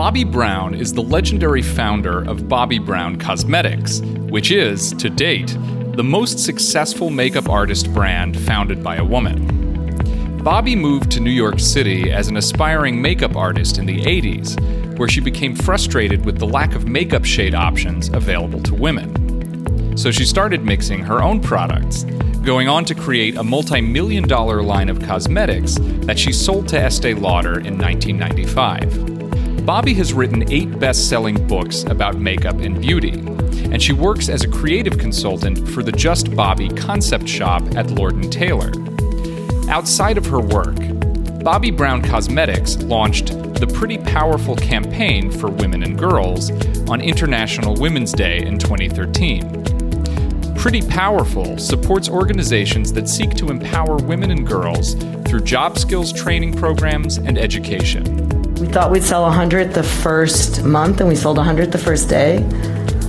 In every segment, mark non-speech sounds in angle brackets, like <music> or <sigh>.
Bobbi Brown is the legendary founder of Bobbi Brown Cosmetics, which is, to date, the most successful makeup artist brand founded by a woman. Bobbi moved to New York City as an aspiring makeup artist in the 80s, where she became frustrated with the lack of makeup shade options available to women. So she started mixing her own products, going on to create a multi million dollar line of cosmetics that she sold to Estee Lauder in 1995. Bobbi has written eight best selling books about makeup and beauty, and she works as a creative consultant for the Just Bobbi concept shop at Lord & Taylor. Outside of her work, Bobbi Brown Cosmetics launched the Pretty Powerful campaign for women and girls on International Women's Day in 2013. Pretty Powerful supports organizations that seek to empower women and girls through job skills training programs and education. We thought we'd sell 100 the first month, and we sold 100 the first day.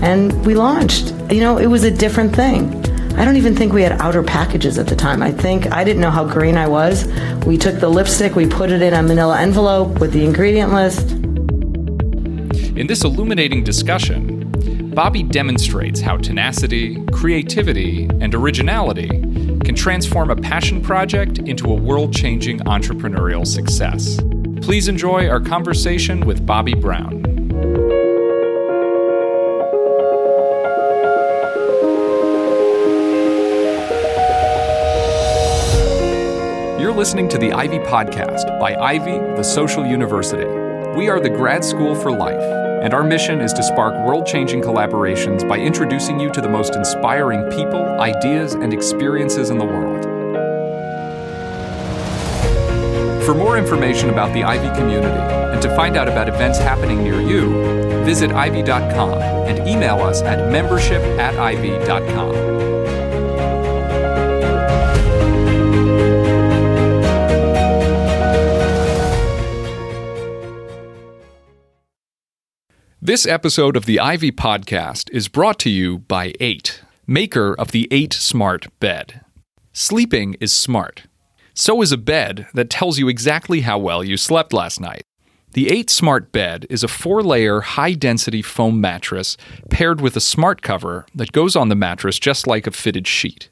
And we launched. You know, it was a different thing. I don't even think we had outer packages at the time. I think I didn't know how green I was. We took the lipstick, we put it in a manila envelope with the ingredient list. In this illuminating discussion, Bobbi demonstrates how tenacity, creativity, and originality can transform a passion project into a world changing entrepreneurial success. Please enjoy our conversation with Bobbi Brown. You're listening to the Ivy Podcast by Ivy, the Social University. We are the grad school for life, and our mission is to spark world changing collaborations by introducing you to the most inspiring people, ideas, and experiences in the world. For more information about the Ivy community and to find out about events happening near you, visit ivy.com and email us at membership at ivy.com. This episode of the Ivy Podcast is brought to you by 8, maker of the 8 Smart Bed. Sleeping is smart. So is a bed that tells you exactly how well you slept last night. The 8 Smart Bed is a four layer, high density foam mattress paired with a smart cover that goes on the mattress just like a fitted sheet.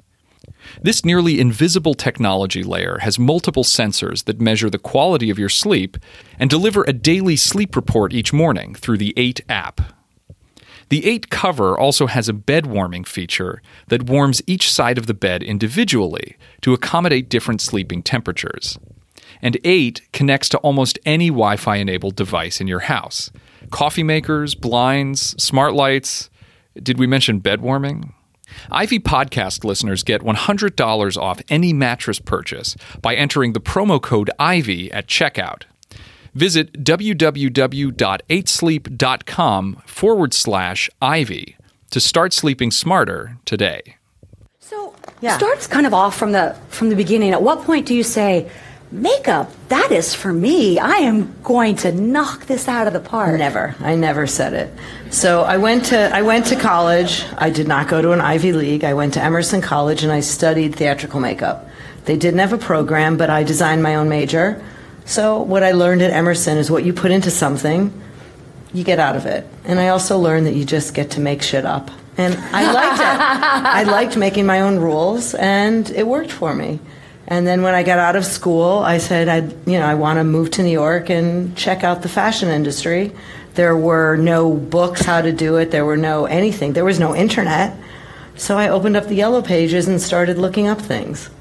This nearly invisible technology layer has multiple sensors that measure the quality of your sleep and deliver a daily sleep report each morning through the 8 app. The 8 cover also has a bed warming feature that warms each side of the bed individually to accommodate different sleeping temperatures. And 8 connects to almost any Wi Fi enabled device in your house coffee makers, blinds, smart lights. Did we mention bed warming? Ivy podcast listeners get $100 off any mattress purchase by entering the promo code IVY at checkout. Visit www.8sleep.com forward slash Ivy to start sleeping smarter today. So yeah. starts kind of off from the from the beginning. At what point do you say, makeup, that is for me. I am going to knock this out of the park. Never. I never said it. So I went to I went to college. I did not go to an Ivy League. I went to Emerson College and I studied theatrical makeup. They didn't have a program, but I designed my own major. So, what I learned at Emerson is what you put into something, you get out of it. And I also learned that you just get to make shit up. And I liked it. <laughs> I liked making my own rules, and it worked for me. And then when I got out of school, I said, I, you know, I want to move to New York and check out the fashion industry. There were no books how to do it. There were no anything. There was no internet. So I opened up the yellow pages and started looking up things.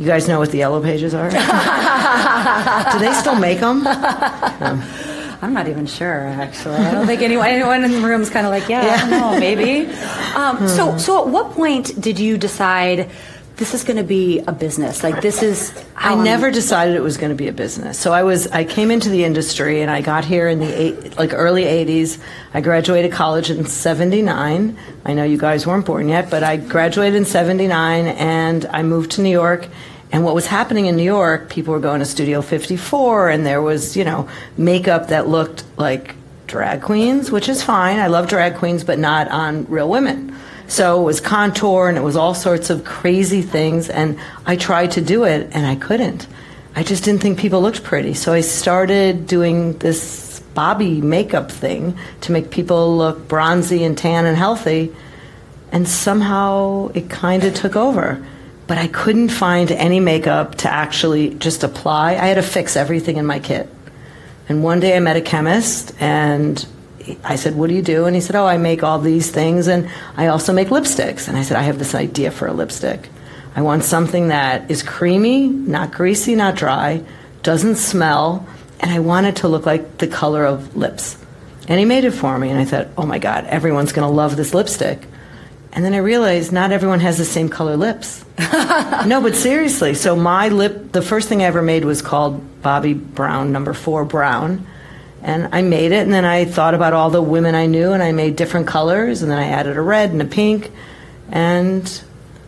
You guys know what the yellow pages are? <laughs> Do they still make them? No. <laughs> I'm not even sure, actually. I don't think anyone, anyone in the room is kind of like, yeah, yeah. I don't know, maybe. Um, so, so at what point did you decide this is going to be a business? Like, this is. I never decided it was going to be a business. So I was, I came into the industry and I got here in the eight, like early 80s. I graduated college in 79. I know you guys weren't born yet, but I graduated in 79 and I moved to New York and what was happening in New York, people were going to Studio 54, and there was, you know, makeup that looked like drag queens, which is fine. I love drag queens, but not on real women. So it was contour and it was all sorts of crazy things. And I tried to do it and I couldn't. I just didn't think people looked pretty. So I started doing this Bobbi makeup thing to make people look bronzy and tan and healthy. And somehow it kind of took over. But I couldn't find any makeup to actually just apply. I had to fix everything in my kit. And one day I met a chemist and I said, What do you do? And he said, Oh, I make all these things and I also make lipsticks. And I said, I have this idea for a lipstick. I want something that is creamy, not greasy, not dry, doesn't smell, and I want it to look like the color of lips. And he made it for me, and I thought, oh my God, everyone's going to love this lipstick. And then I realized not everyone has the same color lips. <laughs> no, but seriously. So my lip, the first thing I ever made was called Bobbi Brown Number Four Brown. And I made it, and then I thought about all the women I knew, and I made different colors, and then I added a red and a pink. And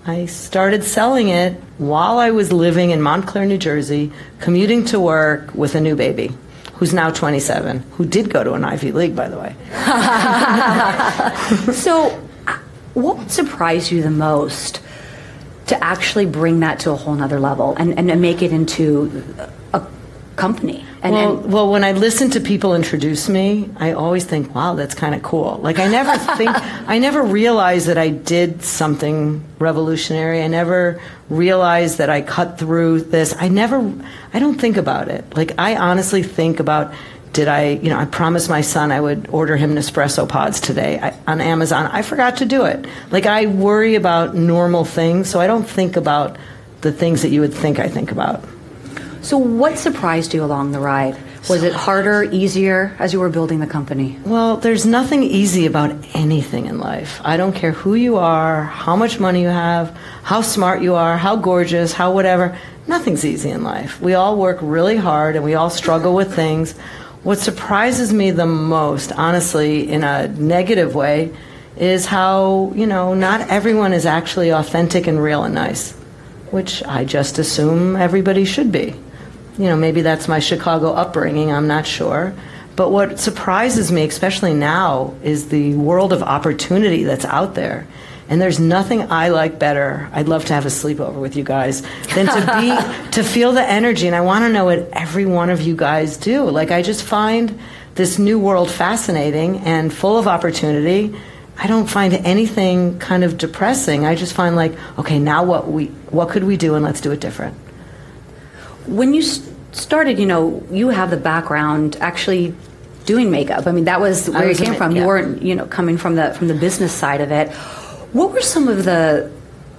I started selling it while I was living in Montclair, New Jersey, commuting to work with a new baby who's now 27, who did go to an Ivy League, by the way. <laughs> so, what surprised you the most to actually bring that to a whole nother level and, and make it into a company? And, well, and, well, when I listen to people introduce me, I always think, "Wow, that's kind of cool." Like I never <laughs> think, I never realized that I did something revolutionary. I never realized that I cut through this. I never, I don't think about it. Like I honestly think about, did I, you know, I promised my son I would order him Nespresso pods today I, on Amazon. I forgot to do it. Like I worry about normal things, so I don't think about the things that you would think I think about. So, what surprised you along the ride? Was it harder, easier as you were building the company? Well, there's nothing easy about anything in life. I don't care who you are, how much money you have, how smart you are, how gorgeous, how whatever. Nothing's easy in life. We all work really hard and we all struggle with things. What surprises me the most, honestly, in a negative way, is how, you know, not everyone is actually authentic and real and nice, which I just assume everybody should be you know, maybe that's my Chicago upbringing, I'm not sure. But what surprises me, especially now, is the world of opportunity that's out there. And there's nothing I like better. I'd love to have a sleepover with you guys than to be <laughs> to feel the energy. And I want to know what every one of you guys do. Like I just find this new world fascinating and full of opportunity. I don't find anything kind of depressing. I just find like, okay, now what we what could we do and let's do it different. When you started, you know, you have the background actually doing makeup. I mean, that was where you came from. Yeah. You weren't, you know, coming from the from the business side of it. What were some of the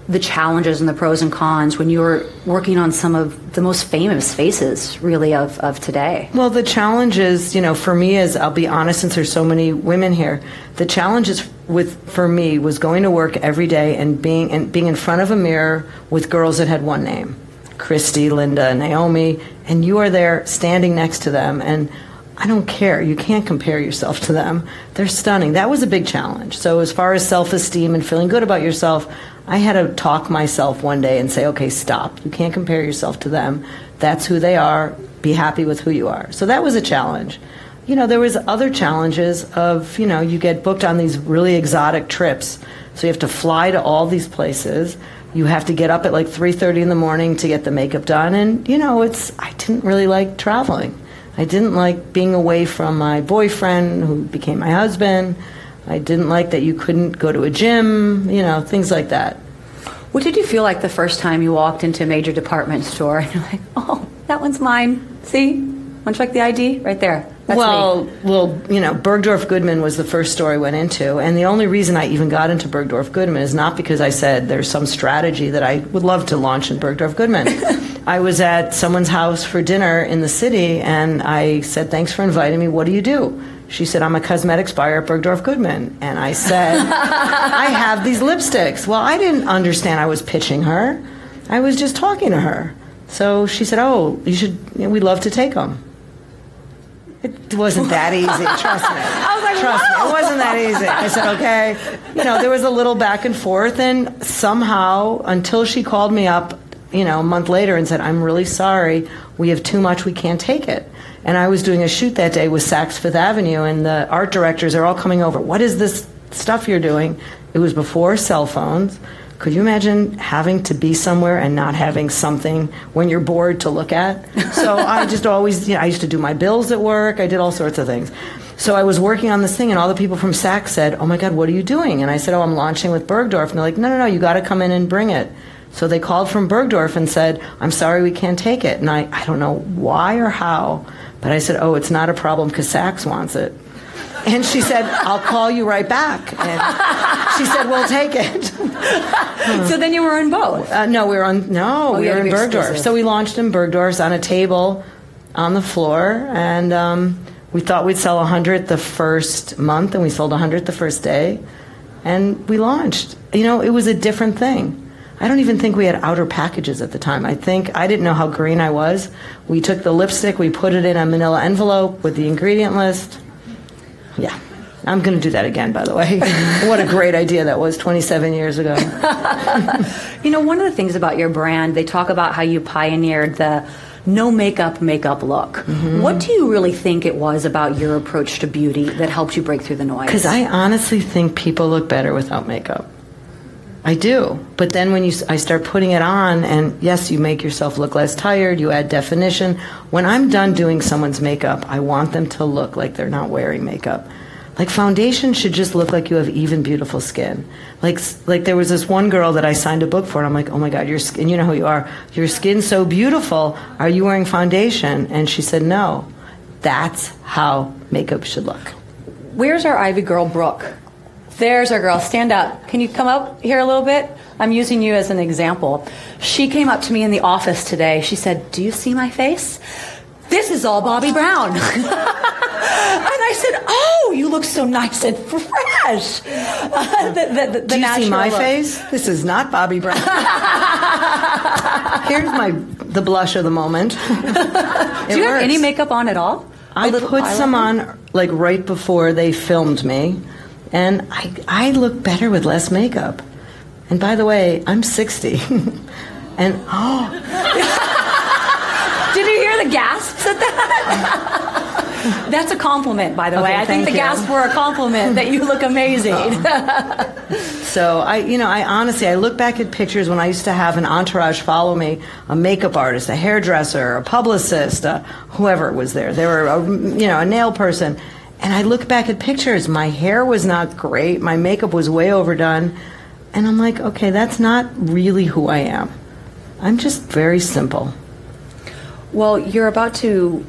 the challenges and the pros and cons when you were working on some of the most famous faces really of, of today well the challenges you know for me is i'll be honest since there's so many women here the challenges with for me was going to work every day and being and being in front of a mirror with girls that had one name Christy, Linda, Naomi, and you are there standing next to them. And I don't care. You can't compare yourself to them. They're stunning. That was a big challenge. So, as far as self esteem and feeling good about yourself, I had to talk myself one day and say, okay, stop. You can't compare yourself to them. That's who they are. Be happy with who you are. So, that was a challenge. You know, there was other challenges of, you know, you get booked on these really exotic trips. So, you have to fly to all these places you have to get up at like 3:30 in the morning to get the makeup done and you know it's I didn't really like traveling. I didn't like being away from my boyfriend who became my husband. I didn't like that you couldn't go to a gym, you know, things like that. What did you feel like the first time you walked into a major department store and <laughs> you're like, "Oh, that one's mine." See? Want to check the ID? Right there. That's well, me. well, you know, Bergdorf Goodman was the first store I went into, and the only reason I even got into Bergdorf Goodman is not because I said there's some strategy that I would love to launch in Bergdorf Goodman. <laughs> I was at someone's house for dinner in the city, and I said, "Thanks for inviting me. What do you do?" She said, "I'm a cosmetics buyer at Bergdorf Goodman," and I said, "I <laughs> have these lipsticks." Well, I didn't understand I was pitching her. I was just talking to her. So she said, "Oh, you should. We'd love to take them." It wasn't that <laughs> easy. Trust me. I was like, Trust me, it wasn't that easy. I said, okay. You know, there was a little back and forth, and somehow, until she called me up, you know, a month later and said, I'm really sorry. We have too much. We can't take it. And I was doing a shoot that day with Saks Fifth Avenue, and the art directors are all coming over. What is this stuff you're doing? It was before cell phones Could you imagine having to be somewhere and not having something when you're bored to look at? <laughs> So I just always, you know, I used to do my bills at work. I did all sorts of things. So I was working on this thing, and all the people from Saks said, "Oh my God, what are you doing?" And I said, "Oh, I'm launching with Bergdorf." And they're like, "No, no, no, you got to come in and bring it." So they called from Bergdorf and said, "I'm sorry, we can't take it." And I, I don't know why or how, but I said, "Oh, it's not a problem because Saks wants it." And she said, I'll call you right back. And she said, We'll take it. <laughs> so then you were in both? Uh, no, we were on, no, oh, we were in Bergdorf. Exclusive. So we launched in Bergdorf's on a table on the floor. And um, we thought we'd sell 100 the first month, and we sold 100 the first day. And we launched. You know, it was a different thing. I don't even think we had outer packages at the time. I think I didn't know how green I was. We took the lipstick, we put it in a manila envelope with the ingredient list yeah. I'm going to do that again, by the way. <laughs> what a great idea that was 27 years ago. <laughs> you know, one of the things about your brand, they talk about how you pioneered the no makeup makeup look. Mm-hmm. What do you really think it was about your approach to beauty that helped you break through the noise? Because I honestly think people look better without makeup. I do. But then when you I start putting it on and yes, you make yourself look less tired, you add definition. When I'm done doing someone's makeup, I want them to look like they're not wearing makeup. Like foundation should just look like you have even beautiful skin. Like like there was this one girl that I signed a book for and I'm like, "Oh my god, your skin, you know who you are. Your skin's so beautiful. Are you wearing foundation?" And she said, "No." That's how makeup should look. Where's our Ivy girl Brooke? There's our girl. Stand up. Can you come up here a little bit? I'm using you as an example. She came up to me in the office today. She said, Do you see my face? This is all Bobbi Brown. <laughs> and I said, Oh, you look so nice and fresh. <laughs> Uh, the, the, the, Do you see my look. face? This is not Bobbi Brown. <laughs> Here's my the blush of the moment. Do you works. have any makeup on at all? I put some on like right before they filmed me and I, I look better with less makeup. And by the way, I'm 60. <laughs> and oh. <laughs> Did you hear the gasps at that? <laughs> That's a compliment, by the okay, way. I think the you. gasps were a compliment that you look amazing. Oh. so I, you know, I honestly, I look back at pictures when I used to have an entourage follow me, a makeup artist, a hairdresser, a publicist, uh, whoever was there. There were, a, you know, a nail person, and I look back at pictures. My hair was not great. My makeup was way overdone. And I'm like, okay, that's not really who I am. I'm just very simple. Well, you're about to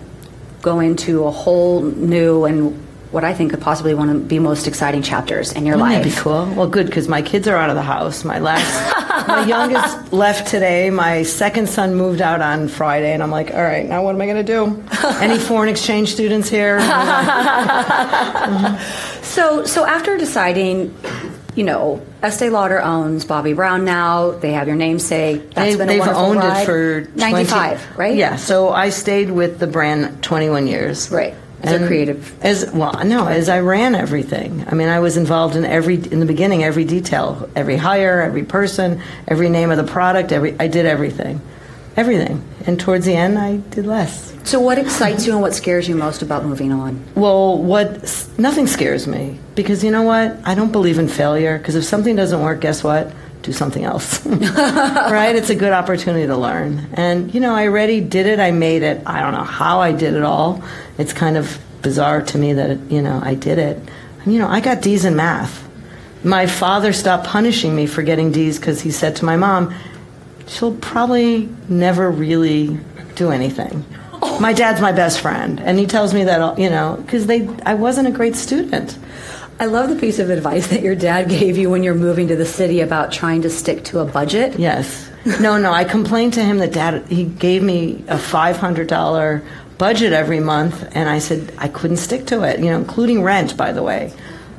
go into a whole new and what I think could possibly one of the most exciting chapters in your Wouldn't life. That be cool. Well, good because my kids are out of the house. My last, my youngest left today. My second son moved out on Friday, and I'm like, all right, now what am I going to do? Any <laughs> foreign exchange students here? mm-hmm. <laughs> So, so after deciding you know, Estee Lauder owns Bobbi Brown now. They have your namesake. That's they, have owned ride. it for 20, 95, right? Yeah. So I stayed with the brand 21 years. Right as a creative? As well, no, as I ran everything. I mean, I was involved in every in the beginning, every detail, every hire, every person, every name of the product. Every I did everything, everything. And towards the end, I did less. So, what excites you and what scares you most about moving on? Well, what nothing scares me because you know what? I don't believe in failure. Because if something doesn't work, guess what? Do something else. <laughs> right? It's a good opportunity to learn. And, you know, I already did it. I made it. I don't know how I did it all. It's kind of bizarre to me that, you know, I did it. And, you know, I got D's in math. My father stopped punishing me for getting D's because he said to my mom, she'll probably never really do anything. Oh. My dad's my best friend, and he tells me that, you know, because they, I wasn't a great student. I love the piece of advice that your dad gave you when you're moving to the city about trying to stick to a budget. Yes. No, no. I complained to him that dad he gave me a five hundred dollar budget every month, and I said I couldn't stick to it. You know, including rent, by the way.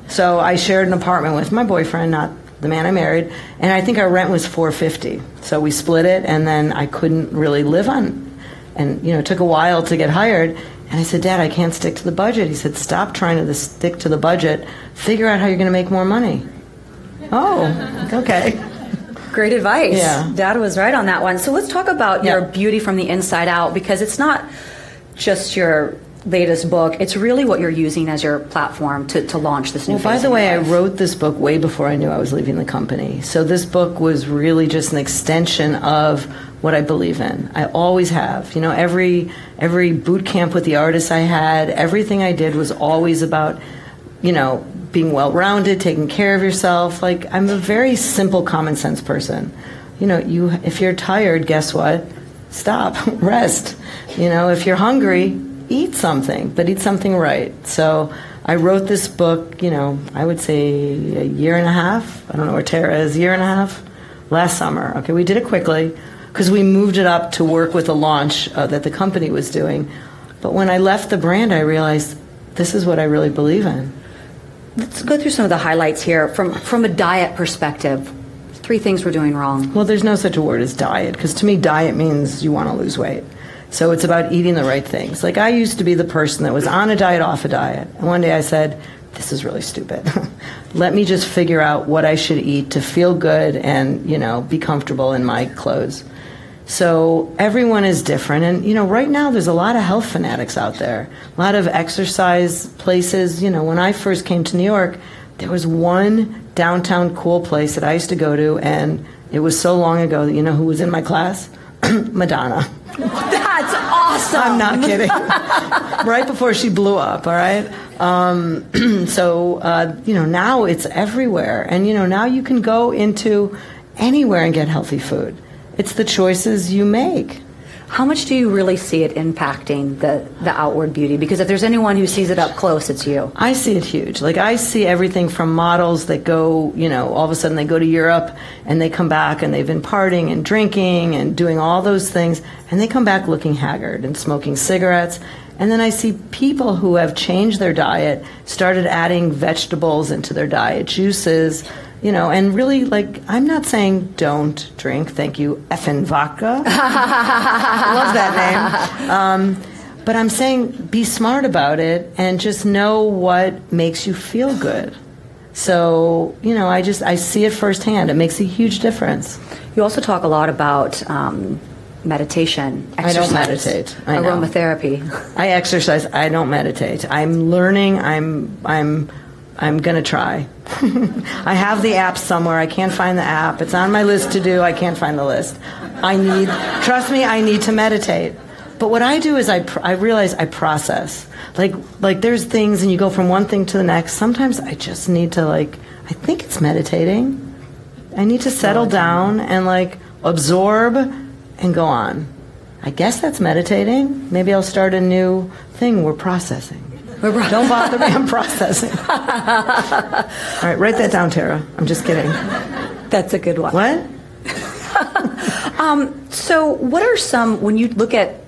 So I shared an apartment with my boyfriend, not the man I married, and I think our rent was four fifty. So we split it, and then I couldn't really live on, and you know, it took a while to get hired. And I said, Dad, I can't stick to the budget. He said, Stop trying to stick to the budget. Figure out how you're going to make more money. Oh, okay. Great advice. Yeah. Dad was right on that one. So let's talk about yeah. your beauty from the inside out because it's not just your latest book, it's really what you're using as your platform to, to launch this new Well, by the way, I wrote this book way before I knew I was leaving the company. So this book was really just an extension of what I believe in. I always have. You know, every every boot camp with the artists I had, everything I did was always about, you know, being well-rounded, taking care of yourself. Like I'm a very simple common sense person. You know, you if you're tired, guess what? Stop, <laughs> rest. You know, if you're hungry, eat something, but eat something right. So I wrote this book, you know, I would say a year and a half. I don't know where Tara is, year and a half last summer. Okay, we did it quickly because we moved it up to work with the launch uh, that the company was doing. But when I left the brand, I realized this is what I really believe in. Let's go through some of the highlights here from from a diet perspective. Three things we're doing wrong. Well, there's no such a word as diet because to me, diet means you want to lose weight. So it's about eating the right things. Like I used to be the person that was on a diet, off a diet. And one day I said, this is really stupid. <laughs> Let me just figure out what I should eat to feel good and, you know, be comfortable in my clothes. So everyone is different. And, you know, right now there's a lot of health fanatics out there, a lot of exercise places. You know, when I first came to New York, there was one downtown cool place that I used to go to, and it was so long ago that, you know, who was in my class? <clears throat> Madonna. That's awesome. I'm not kidding. <laughs> right before she blew up, all right? Um, <clears throat> so, uh, you know, now it's everywhere. And, you know, now you can go into anywhere and get healthy food. It's the choices you make. How much do you really see it impacting the, the outward beauty? Because if there's anyone who sees it up close, it's you. I see it huge. Like, I see everything from models that go, you know, all of a sudden they go to Europe and they come back and they've been partying and drinking and doing all those things, and they come back looking haggard and smoking cigarettes. And then I see people who have changed their diet, started adding vegetables into their diet, juices, you know, and really, like, I'm not saying don't drink. Thank you, effing vodka. <laughs> Love that name. Um, but I'm saying be smart about it and just know what makes you feel good. So, you know, I just I see it firsthand. It makes a huge difference. You also talk a lot about um, meditation, exercise, I don't meditate. I aromatherapy. I exercise. I don't meditate. I'm learning. I'm I'm I'm going to try. <laughs> I have the app somewhere. I can't find the app. It's on my list to do. I can't find the list. I need, trust me, I need to meditate. But what I do is I, I realize I process. Like, like there's things and you go from one thing to the next. Sometimes I just need to like, I think it's meditating. I need to settle down and like absorb and go on. I guess that's meditating. Maybe I'll start a new thing. We're processing. Don't bother me. I'm <laughs> processing. <laughs> All right, write that down, Tara. I'm just kidding. That's a good one. What? <laughs> um, so, what are some when you look at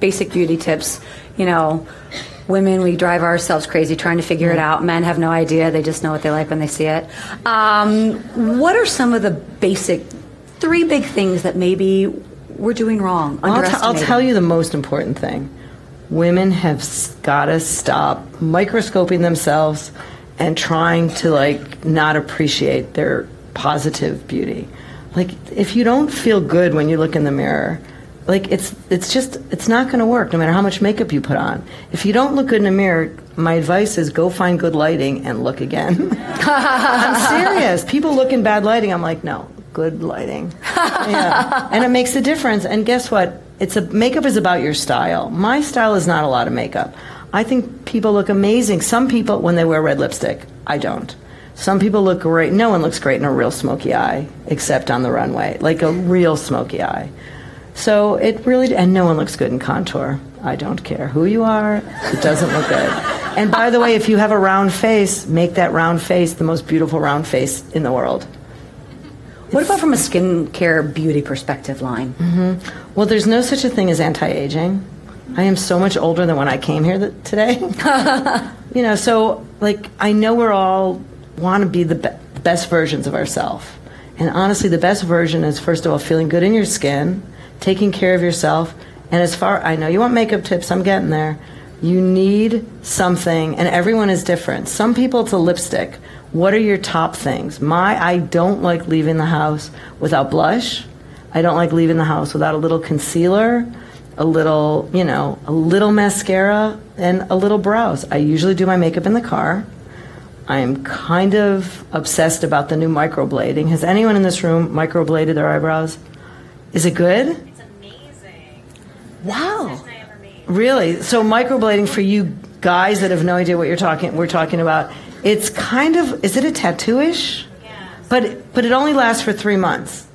basic beauty tips? You know, women we drive ourselves crazy trying to figure it out. Men have no idea; they just know what they like when they see it. Um, what are some of the basic three big things that maybe we're doing wrong? I'll, t- I'll tell you the most important thing women have got to stop microscoping themselves and trying to like not appreciate their positive beauty. Like if you don't feel good when you look in the mirror, like it's it's just it's not going to work no matter how much makeup you put on. If you don't look good in the mirror, my advice is go find good lighting and look again. <laughs> I'm serious. People look in bad lighting. I'm like, no, good lighting. <laughs> yeah. And it makes a difference. And guess what? It's a makeup is about your style. My style is not a lot of makeup. I think people look amazing. Some people when they wear red lipstick, I don't. Some people look great. No one looks great in a real smoky eye except on the runway, like a real smoky eye. So it really and no one looks good in contour. I don't care who you are. It doesn't look good. And by the way, if you have a round face, make that round face the most beautiful round face in the world. What about from a skincare beauty perspective line? Mm-hmm. Well, there's no such a thing as anti aging. I am so much older than when I came here th- today. <laughs> you know, so like I know we're all want to be the be- best versions of ourselves. And honestly, the best version is first of all feeling good in your skin, taking care of yourself, and as far I know you want makeup tips, I'm getting there. You need something, and everyone is different. Some people it's a lipstick. What are your top things? My, I don't like leaving the house without blush. I don't like leaving the house without a little concealer. a little, you know, a little mascara, and a little brows. I usually do my makeup in the car. I am kind of obsessed about the new microblading. Has anyone in this room microbladed their eyebrows? Is it good? It's amazing. Wow. Really? So microblading for you guys that have no idea what you're talking we're talking about, it's kind of is it a tattooish? Yeah. But but it only lasts for 3 months.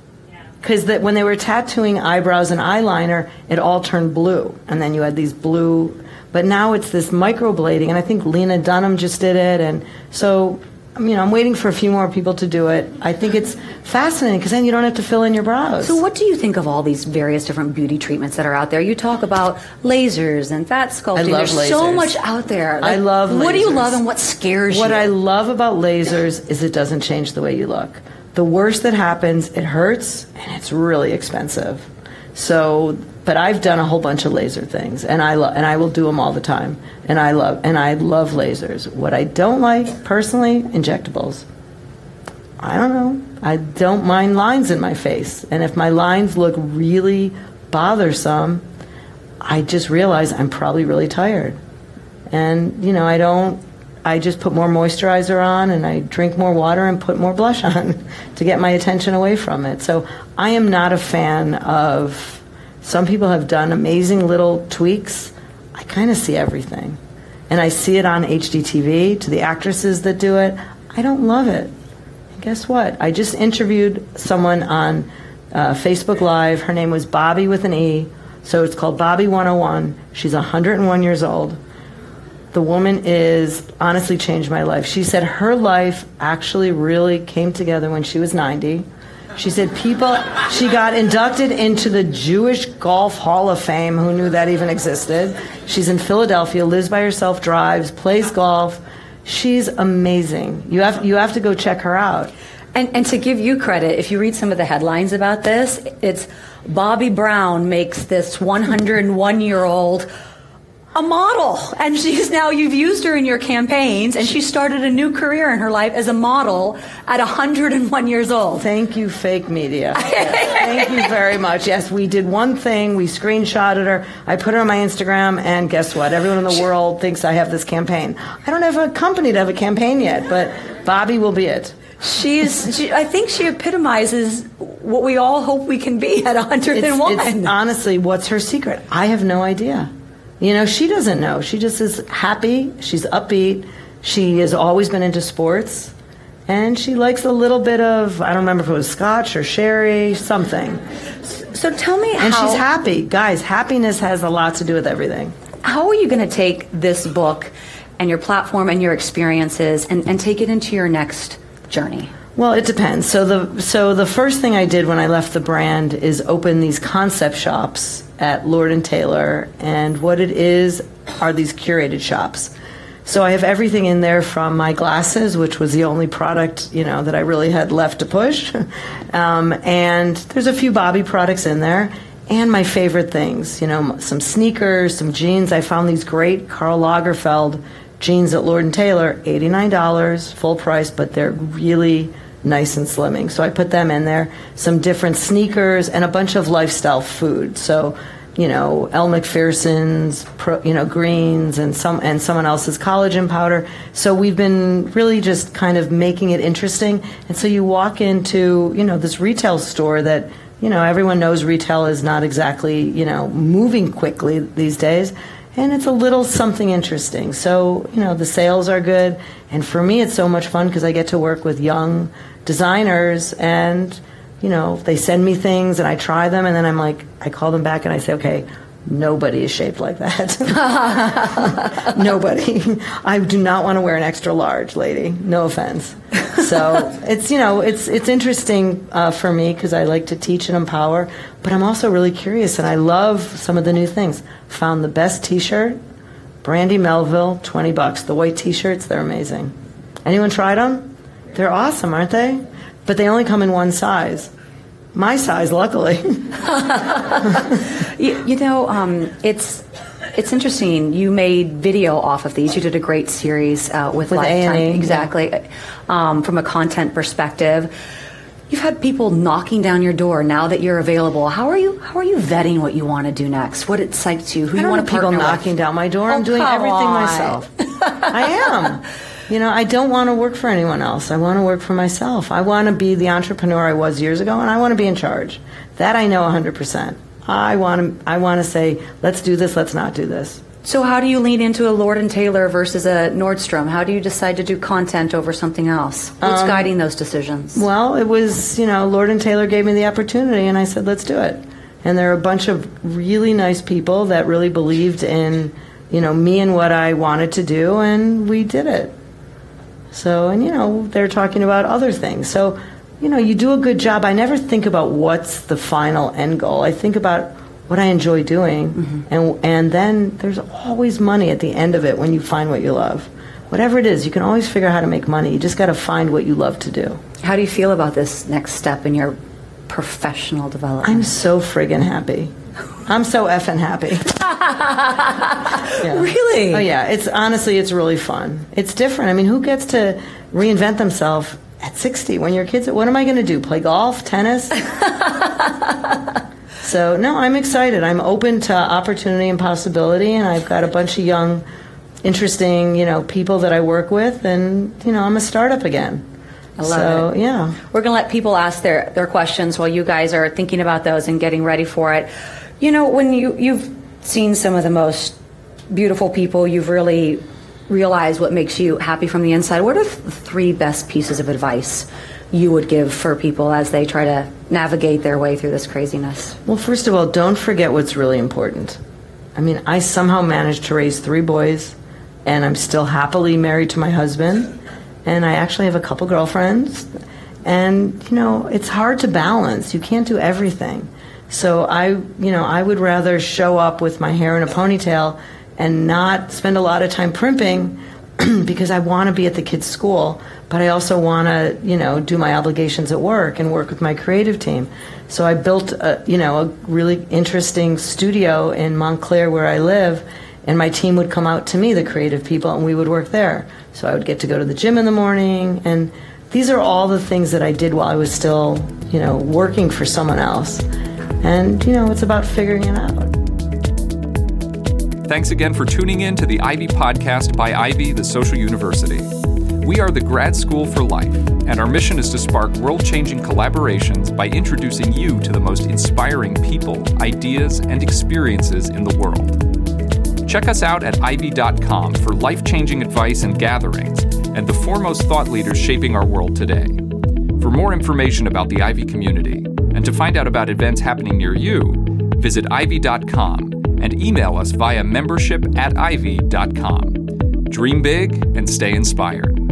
Because that when they were tattooing eyebrows and eyeliner, it all turned blue, and then you had these blue but now it's this microblading, and I think Lena Dunham just did it, and so you know, I'm waiting for a few more people to do it. I think it's fascinating because then you don't have to fill in your brows. So, what do you think of all these various different beauty treatments that are out there? You talk about lasers and fat sculpting. I love There's lasers. so much out there. I love Lasers. What do you love and what scares What you? What I love about lasers is it doesn't change the way you look. The worst that happens, it hurts and it's really expensive. So, but I've done a whole bunch of laser things, and I love, and I will do them all the time, and I love, and I love lasers. What I don't like personally, injectables. I don't know. I don't mind lines in my face, and if my lines look really bothersome, I just realize I'm probably really tired. And, you know, I don't, I just put more moisturizer on and I drink more water and put more blush on <laughs> to get my attention away from it. So I am not a fan of, some people have done amazing little tweaks. I kind of see everything. And I see it on HDTV to the actresses that do it. I don't love it. And guess what? I just interviewed someone on uh, Facebook Live. Her name was Bobby with an E. So it's called Bobby 101. She's 101 years old. The woman is honestly changed my life. She said her life actually really came together when she was 90. She said people, she got inducted into the Jewish Golf Hall of Fame. Who knew that even existed? She's in Philadelphia, lives by herself, drives, plays golf. She's amazing. You have, you have to go check her out. And, and to give you credit, if you read some of the headlines about this, it's Bobbi Brown makes this 101 year old a model. And she's now, you've used her in your campaigns, and she started a new career in her life as a model at 101 years old. Thank you, fake media. <laughs> Thank you very much. Yes, we did one thing. We screenshotted her. I put her on my Instagram, and guess what? Everyone in the world thinks I have this campaign. I don't have a company to have a campaign yet, but Bobby will be it. She's, she, I think she epitomizes what we all hope we can be at 101. It's, it's honestly, what's her secret? I have no idea. You know, she doesn't know. She just is happy. She's upbeat. She has always been into sports. And she likes a little bit of, I don't remember if it was scotch or sherry, something. so tell me And how, she's happy. Guys, happiness has a lot to do with everything. how are you going to take this book and your platform and your experiences and, and take it into your next journey? Well, it depends. So the so the first thing I did when I left the brand is open these concept shops at Lord and Taylor, and what it is are these curated shops. So I have everything in there from my glasses, which was the only product you know that I really had left to push, <laughs> um, and there's a few Bobbi products in there, and my favorite things, you know, some sneakers, some jeans. I found these great Karl Lagerfeld jeans at Lord and Taylor, eighty-nine dollars, full price, but they're really nice and slimming. So I put them in there. Some different sneakers and a bunch of lifestyle food. So, you know, Elle Macpherson's, you know, greens and some and someone else's collagen powder. So we've been really just kind of making it interesting. And so you walk into, you know, this retail store that you know, everyone knows retail is not exactly, you know, moving quickly these days. And it's a little something interesting. So, you know, the sales are good. And for me, it's so much fun because I get to work with young designers and, you know, they send me things and I try them and then I'm like, I call them back and I say, okay, nobody is shaped like that. <laughs> nobody. I do not want to wear an extra large, lady. No offense. So <laughs> it's you know it's it's interesting uh, for me because I like to teach and empower, but I'm also really curious and I love some of the new things. Found the best T-shirt, Brandy Melville, twenty bucks. The white T-shirts, they're amazing. Anyone tried them? They're awesome, aren't they? But they only come in one size. My size, luckily. <laughs> <laughs> You, you know, um, it's it's interesting. You made video off of these. You did a great series uh, with, With Lifetime, exactly, um, from a content perspective. you've had people knocking down your door now that you're available. How are you? How are you vetting what you want to do next? What excites you? Who you want to people knocking with? down my door. Oh, I'm doing everything on. myself. I am. <laughs> You know, I don't want to work for anyone else. I want to work for myself. I want to be the entrepreneur I was years ago, and I want to be in charge. That I know 100%. I want to. I want to say, let's do this. Let's not do this. So how do you lean into a Lord and Taylor versus a Nordstrom? How do you decide to do content over something else? What's um, guiding those decisions? Well, it was, you know, Lord and Taylor gave me the opportunity and I said, let's do it. And there are a bunch of really nice people that really believed in, you know, me and what I wanted to do and we did it. So, and you know, they're talking about other things. So, you know, you do a good job. I never think about what's the final end goal. I think about what I enjoy doing, mm-hmm. and and then there's always money at the end of it when you find what you love. Whatever it is, you can always figure out how to make money. You just got to find what you love to do. How do you feel about this next step in your professional development? I'm so friggin' happy. I'm so effing happy. <laughs> yeah. Really? Oh yeah. It's honestly, it's really fun. It's different. I mean, who gets to reinvent themselves at 60 when your kids? Are what am I going to do? Play golf, tennis? <laughs> So, no, I'm excited. I'm open to opportunity and possibility, and I've got a bunch of young, interesting, you know, people that I work with, and, you know, I'm a startup again. I love so, it. Yeah. We're going to let people ask their, their questions while you guys are thinking about those and getting ready for it. You know, when you, you've seen some of the most beautiful people, you've really realized what makes you happy from the inside. What are the three best pieces of advice you would give for people as they try to navigate their way through this craziness? Well, first of all, don't forget what's really important. I mean, I somehow managed to raise three boys, and I'm still happily married to my husband, and I actually have a couple girlfriends. And, you know, it's hard to balance. You can't do everything. So I, you know, I would rather show up with my hair in a ponytail and not spend a lot of time primping <clears throat> because I want to be at the kids' school, but I also want to, you know, do my obligations at work and work with my creative team. So I built, a, you know, a really interesting studio in Montclair where I live, and my team would come out to me, the creative people, and we would work there. So I would get to go to the gym in the morning, and these are all the things that I did while I was still, you know, working for someone else. And, you know, it's about figuring it out. Thanks again for tuning in to the Ivy Podcast by Ivy, the Social University. We are the grad school for life, and our mission is to spark world changing collaborations by introducing you to the most inspiring people, ideas, and experiences in the world. Check us out at ivy.com for life changing advice and gatherings, and the foremost thought leaders shaping our world today. For more information about the Ivy community, and to find out about events happening near you, visit ivy.com and email us via membership at ivy.com. Dream big and stay inspired.